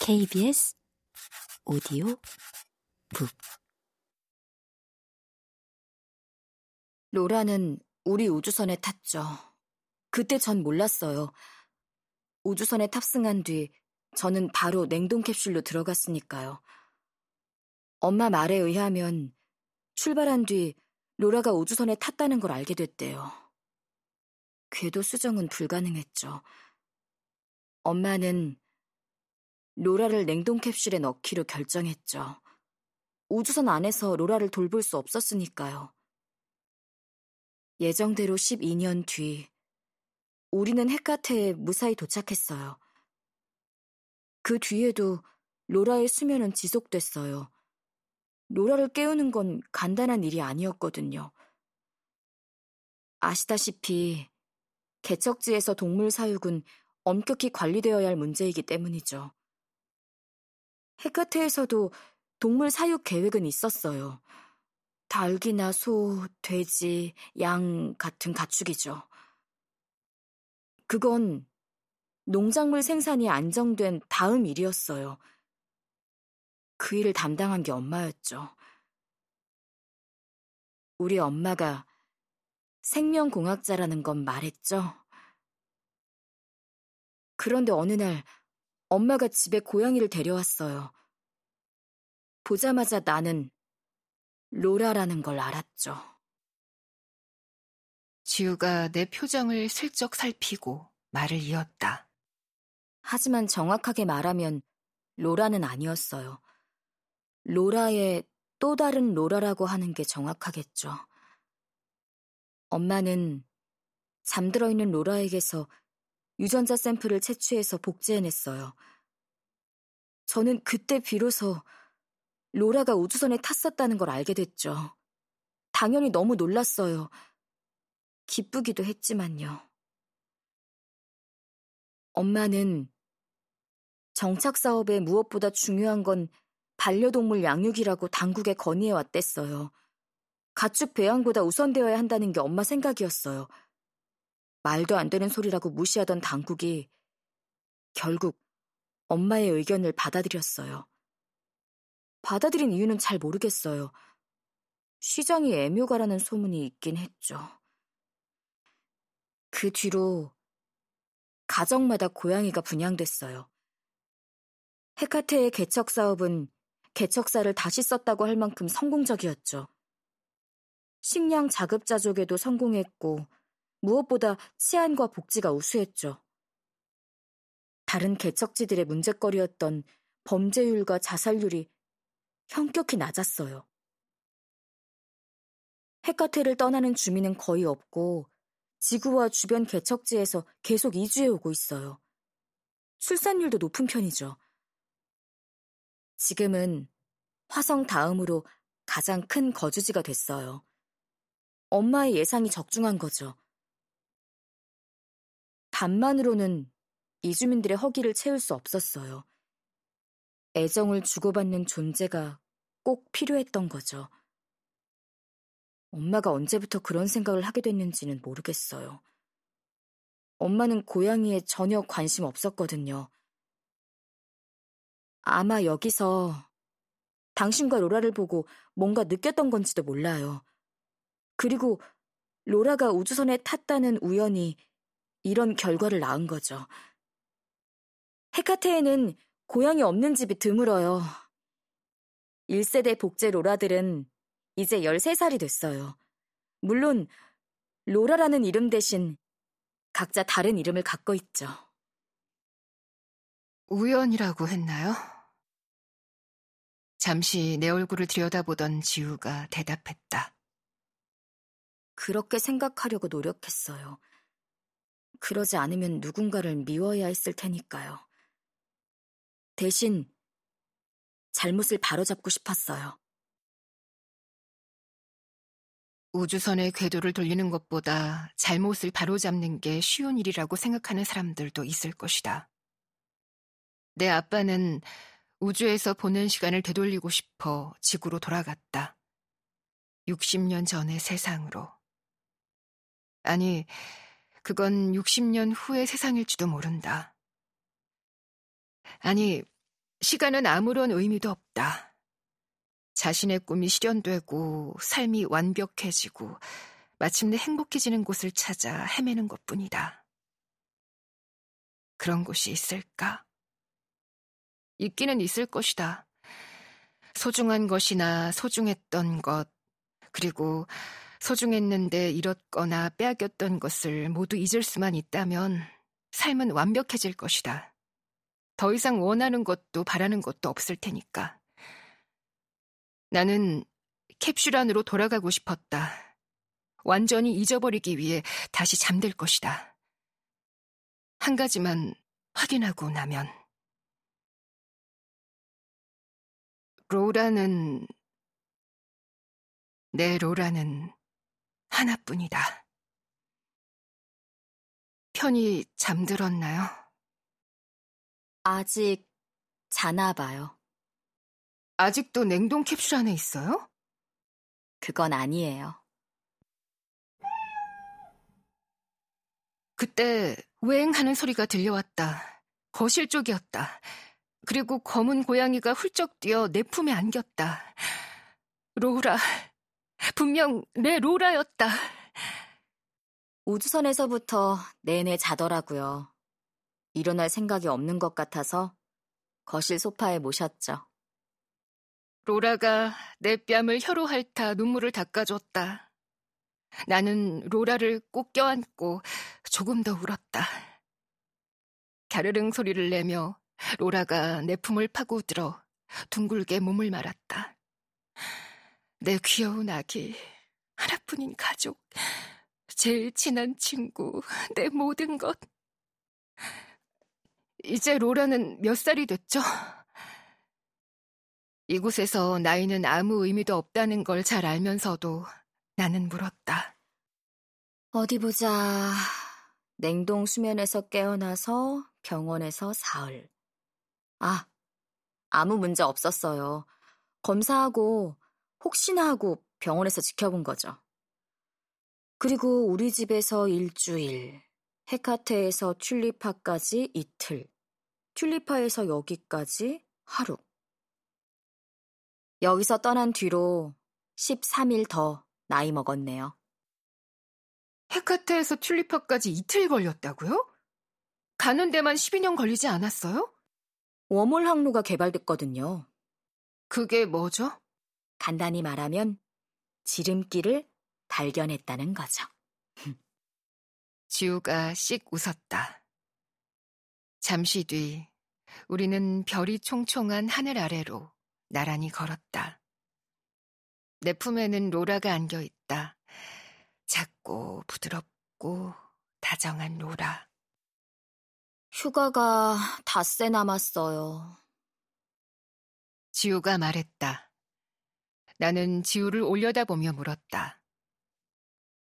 KBS 오디오 북 로라는 우리 우주선에 탔죠. 그때 전 몰랐어요. 우주선에 탑승한 뒤 저는 바로 냉동 캡슐로 들어갔으니까요. 엄마 말에 의하면 출발한 뒤 로라가 우주선에 탔다는 걸 알게 됐대요. 궤도 수정은 불가능했죠. 엄마는 로라를 냉동 캡슐에 넣기로 결정했죠. 우주선 안에서 로라를 돌볼 수 없었으니까요. 예정대로 12년 뒤, 우리는 헤카테에 무사히 도착했어요. 그 뒤에도 로라의 수면은 지속됐어요. 로라를 깨우는 건 간단한 일이 아니었거든요. 아시다시피 개척지에서 동물 사육은 엄격히 관리되어야 할 문제이기 때문이죠. 헤카테에서도 동물 사육 계획은 있었어요. 닭이나 소, 돼지, 양 같은 가축이죠. 그건 농작물 생산이 안정된 다음 일이었어요. 그 일을 담당한 게 엄마였죠. 우리 엄마가 생명공학자라는 건 말했죠. 그런데 어느 날 엄마가 집에 고양이를 데려왔어요. 보자마자 나는 로라라는 걸 알았죠. 지우가 내 표정을 슬쩍 살피고 말을 이었다. 하지만 정확하게 말하면 로라는 아니었어요. 로라의 또 다른 로라라고 하는 게 정확하겠죠. 엄마는 잠들어 있는 로라에게서 유전자 샘플을 채취해서 복제해냈어요. 저는 그때 비로소 로라가 우주선에 탔었다는 걸 알게 됐죠. 당연히 너무 놀랐어요. 기쁘기도 했지만요. 엄마는 정착 사업에 무엇보다 중요한 건 반려동물 양육이라고 당국에 건의해 왔댔어요. 가축 배양보다 우선되어야 한다는 게 엄마 생각이었어요. 말도 안 되는 소리라고 무시하던 당국이 결국 엄마의 의견을 받아들였어요. 받아들인 이유는 잘 모르겠어요. 시장이 애묘가라는 소문이 있긴 했죠. 그 뒤로 가정마다 고양이가 분양됐어요. 헤카테의 개척 사업은 개척사를 다시 썼다고 할 만큼 성공적이었죠. 식량 자급자족에도 성공했고 무엇보다 치안과 복지가 우수했죠. 다른 개척지들의 문제거리였던 범죄율과 자살률이 현격히 낮았어요. 헤카테를 떠나는 주민은 거의 없고 지구와 주변 개척지에서 계속 이주해 오고 있어요. 출산율도 높은 편이죠. 지금은 화성 다음으로 가장 큰 거주지가 됐어요. 엄마의 예상이 적중한 거죠. 단만으로는 이주민들의 허기를 채울 수 없었어요. 애정을 주고받는 존재가 꼭 필요했던 거죠. 엄마가 언제부터 그런 생각을 하게 됐는지는 모르겠어요. 엄마는 고양이에 전혀 관심 없었거든요. 아마 여기서 당신과 로라를 보고 뭔가 느꼈던 건지도 몰라요. 그리고 로라가 우주선에 탔다는 우연이 이런 결과를 낳은 거죠. 헤카테에는 고향이 없는 집이 드물어요. 1세대 복제 로라들은 이제 13살이 됐어요. 물론 로라라는 이름 대신 각자 다른 이름을 갖고 있죠. 우연이라고 했나요? 잠시 내 얼굴을 들여다보던 지우가 대답했다. 그렇게 생각하려고 노력했어요. 그러지 않으면 누군가를 미워해야 했을 테니까요. 대신 잘못을 바로잡고 싶었어요. 우주선의 궤도를 돌리는 것보다 잘못을 바로잡는 게 쉬운 일이라고 생각하는 사람들도 있을 것이다. 내 아빠는 우주에서 보낸 시간을 되돌리고 싶어 지구로 돌아갔다. 60년 전의 세상으로. 아니, 그건 60년 후의 세상일지도 모른다. 아니, 시간은 아무런 의미도 없다. 자신의 꿈이 실현되고 삶이 완벽해지고 마침내 행복해지는 곳을 찾아 헤매는 것 뿐이다. 그런 곳이 있을까? 있기는 있을 것이다. 소중한 것이나 소중했던 것, 그리고 소중했는데 잃었거나 빼앗겼던 것을 모두 잊을 수만 있다면 삶은 완벽해질 것이다. 더 이상 원하는 것도 바라는 것도 없을 테니까. 나는 캡슐 안으로 돌아가고 싶었다. 완전히 잊어버리기 위해 다시 잠들 것이다. 한 가지만 확인하고 나면. 로라는, 내 로라는 하나뿐이다. 편히 잠들었나요? 아직 자나 봐요. 아직도 냉동 캡슐 안에 있어요? 그건 아니에요. 그때 우행하는 소리가 들려왔다. 거실 쪽이었다. 그리고 검은 고양이가 훌쩍 뛰어 내 품에 안겼다. 로라. 분명 내 로라였다. 우주선에서부터 내내 자더라고요. 일어날 생각이 없는 것 같아서 거실 소파에 모셨죠. 로라가 내 뺨을 혀로 핥아 눈물을 닦아줬다. 나는 로라를 꼭 껴안고 조금 더 울었다. 갸르릉 소리를 내며 로라가 내 품을 파고들어 둥글게 몸을 말았다. 내 귀여운 아기, 하나뿐인 가족, 제일 친한 친구, 내 모든 것. 이제 로라는 몇 살이 됐죠? 이곳에서 나이는 아무 의미도 없다는 걸 잘 알면서도 나는 물었다. 어디 보자. 냉동 수면에서 깨어나서 병원에서 사흘. 아, 아무 문제 없었어요. 검사하고 혹시나 하고 병원에서 지켜본 거죠. 그리고 우리 집에서 일주일, 헤카테에서 튤리파까지 이틀, 튤리파에서 여기까지 하루. 여기서 떠난 뒤로 13일 더 나이 먹었네요. 헤카테에서 튤리파까지 이틀 걸렸다고요? 가는 데만 12년 걸리지 않았어요? 웜홀 항로가 개발됐거든요. 그게 뭐죠? 간단히 말하면 지름길을 발견했다는 거죠. 지우가 씩 웃었다. 잠시 뒤 우리는 별이 총총한 하늘 아래로 나란히 걸었다. 내 품에는 로라가 안겨 있다. 작고 부드럽고 다정한 로라. 휴가가 닷새 남았어요. 지우가 말했다. 나는 지우를 올려다보며 물었다.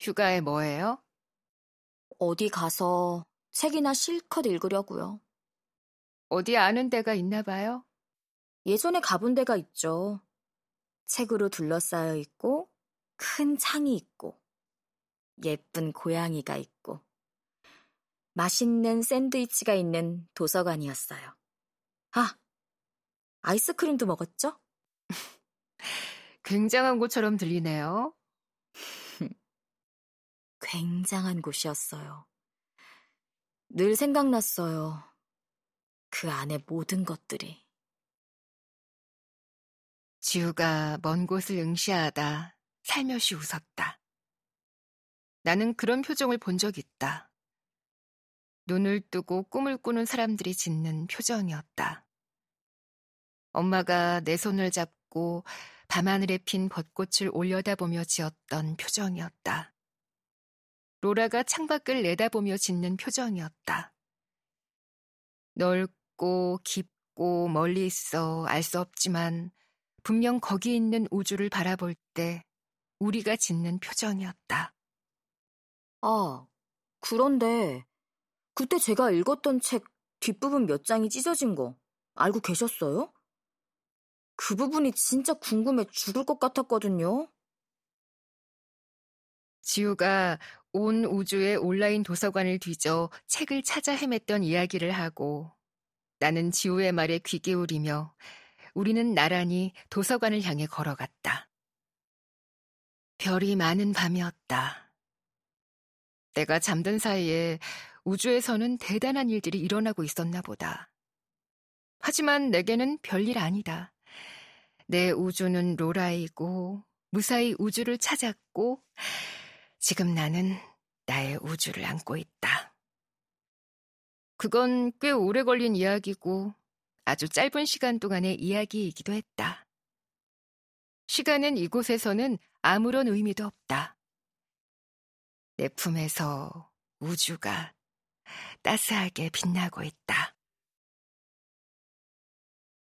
휴가에 뭐해요? 어디 가서 책이나 실컷 읽으려고요. 어디 아는 데가 있나 봐요? 예전에 가본 데가 있죠. 책으로 둘러싸여 있고, 큰 창이 있고, 예쁜 고양이가 있고, 맛있는 샌드위치가 있는 도서관이었어요. 아, 아이스크림도 먹었죠? 굉장한 곳처럼 들리네요. 굉장한 곳이었어요. 늘 생각났어요. 그 안에 모든 것들이. 지우가 먼 곳을 응시하다 살며시 웃었다. 나는 그런 표정을 본 적 있다. 눈을 뜨고 꿈을 꾸는 사람들이 짓는 표정이었다. 엄마가 내 손을 잡고 밤하늘에 핀 벚꽃을 올려다보며 지었던 표정이었다. 로라가 창밖을 내다보며 짓는 표정이었다. 넓고 깊고 멀리 있어 알 수 없지만 분명 거기 있는 우주를 바라볼 때 우리가 짓는 표정이었다. 아, 그런데 그때 제가 읽었던 책 뒷부분 몇 장이 찢어진 거 알고 계셨어요? 그 부분이 진짜 궁금해 죽을 것 같았거든요. 지우가 온 우주의 온라인 도서관을 뒤져 책을 찾아 헤맸던 이야기를 하고 나는 지우의 말에 귀 기울이며 우리는 나란히 도서관을 향해 걸어갔다. 별이 많은 밤이었다. 내가 잠든 사이에 우주에서는 대단한 일들이 일어나고 있었나 보다. 하지만 내게는 별일 아니다. 내 우주는 로라이고 무사히 우주를 찾았고 지금 나는 나의 우주를 안고 있다. 그건 꽤 오래 걸린 이야기고 아주 짧은 시간 동안의 이야기이기도 했다. 시간은 이곳에서는 아무런 의미도 없다. 내 품에서 우주가 따스하게 빛나고 있다.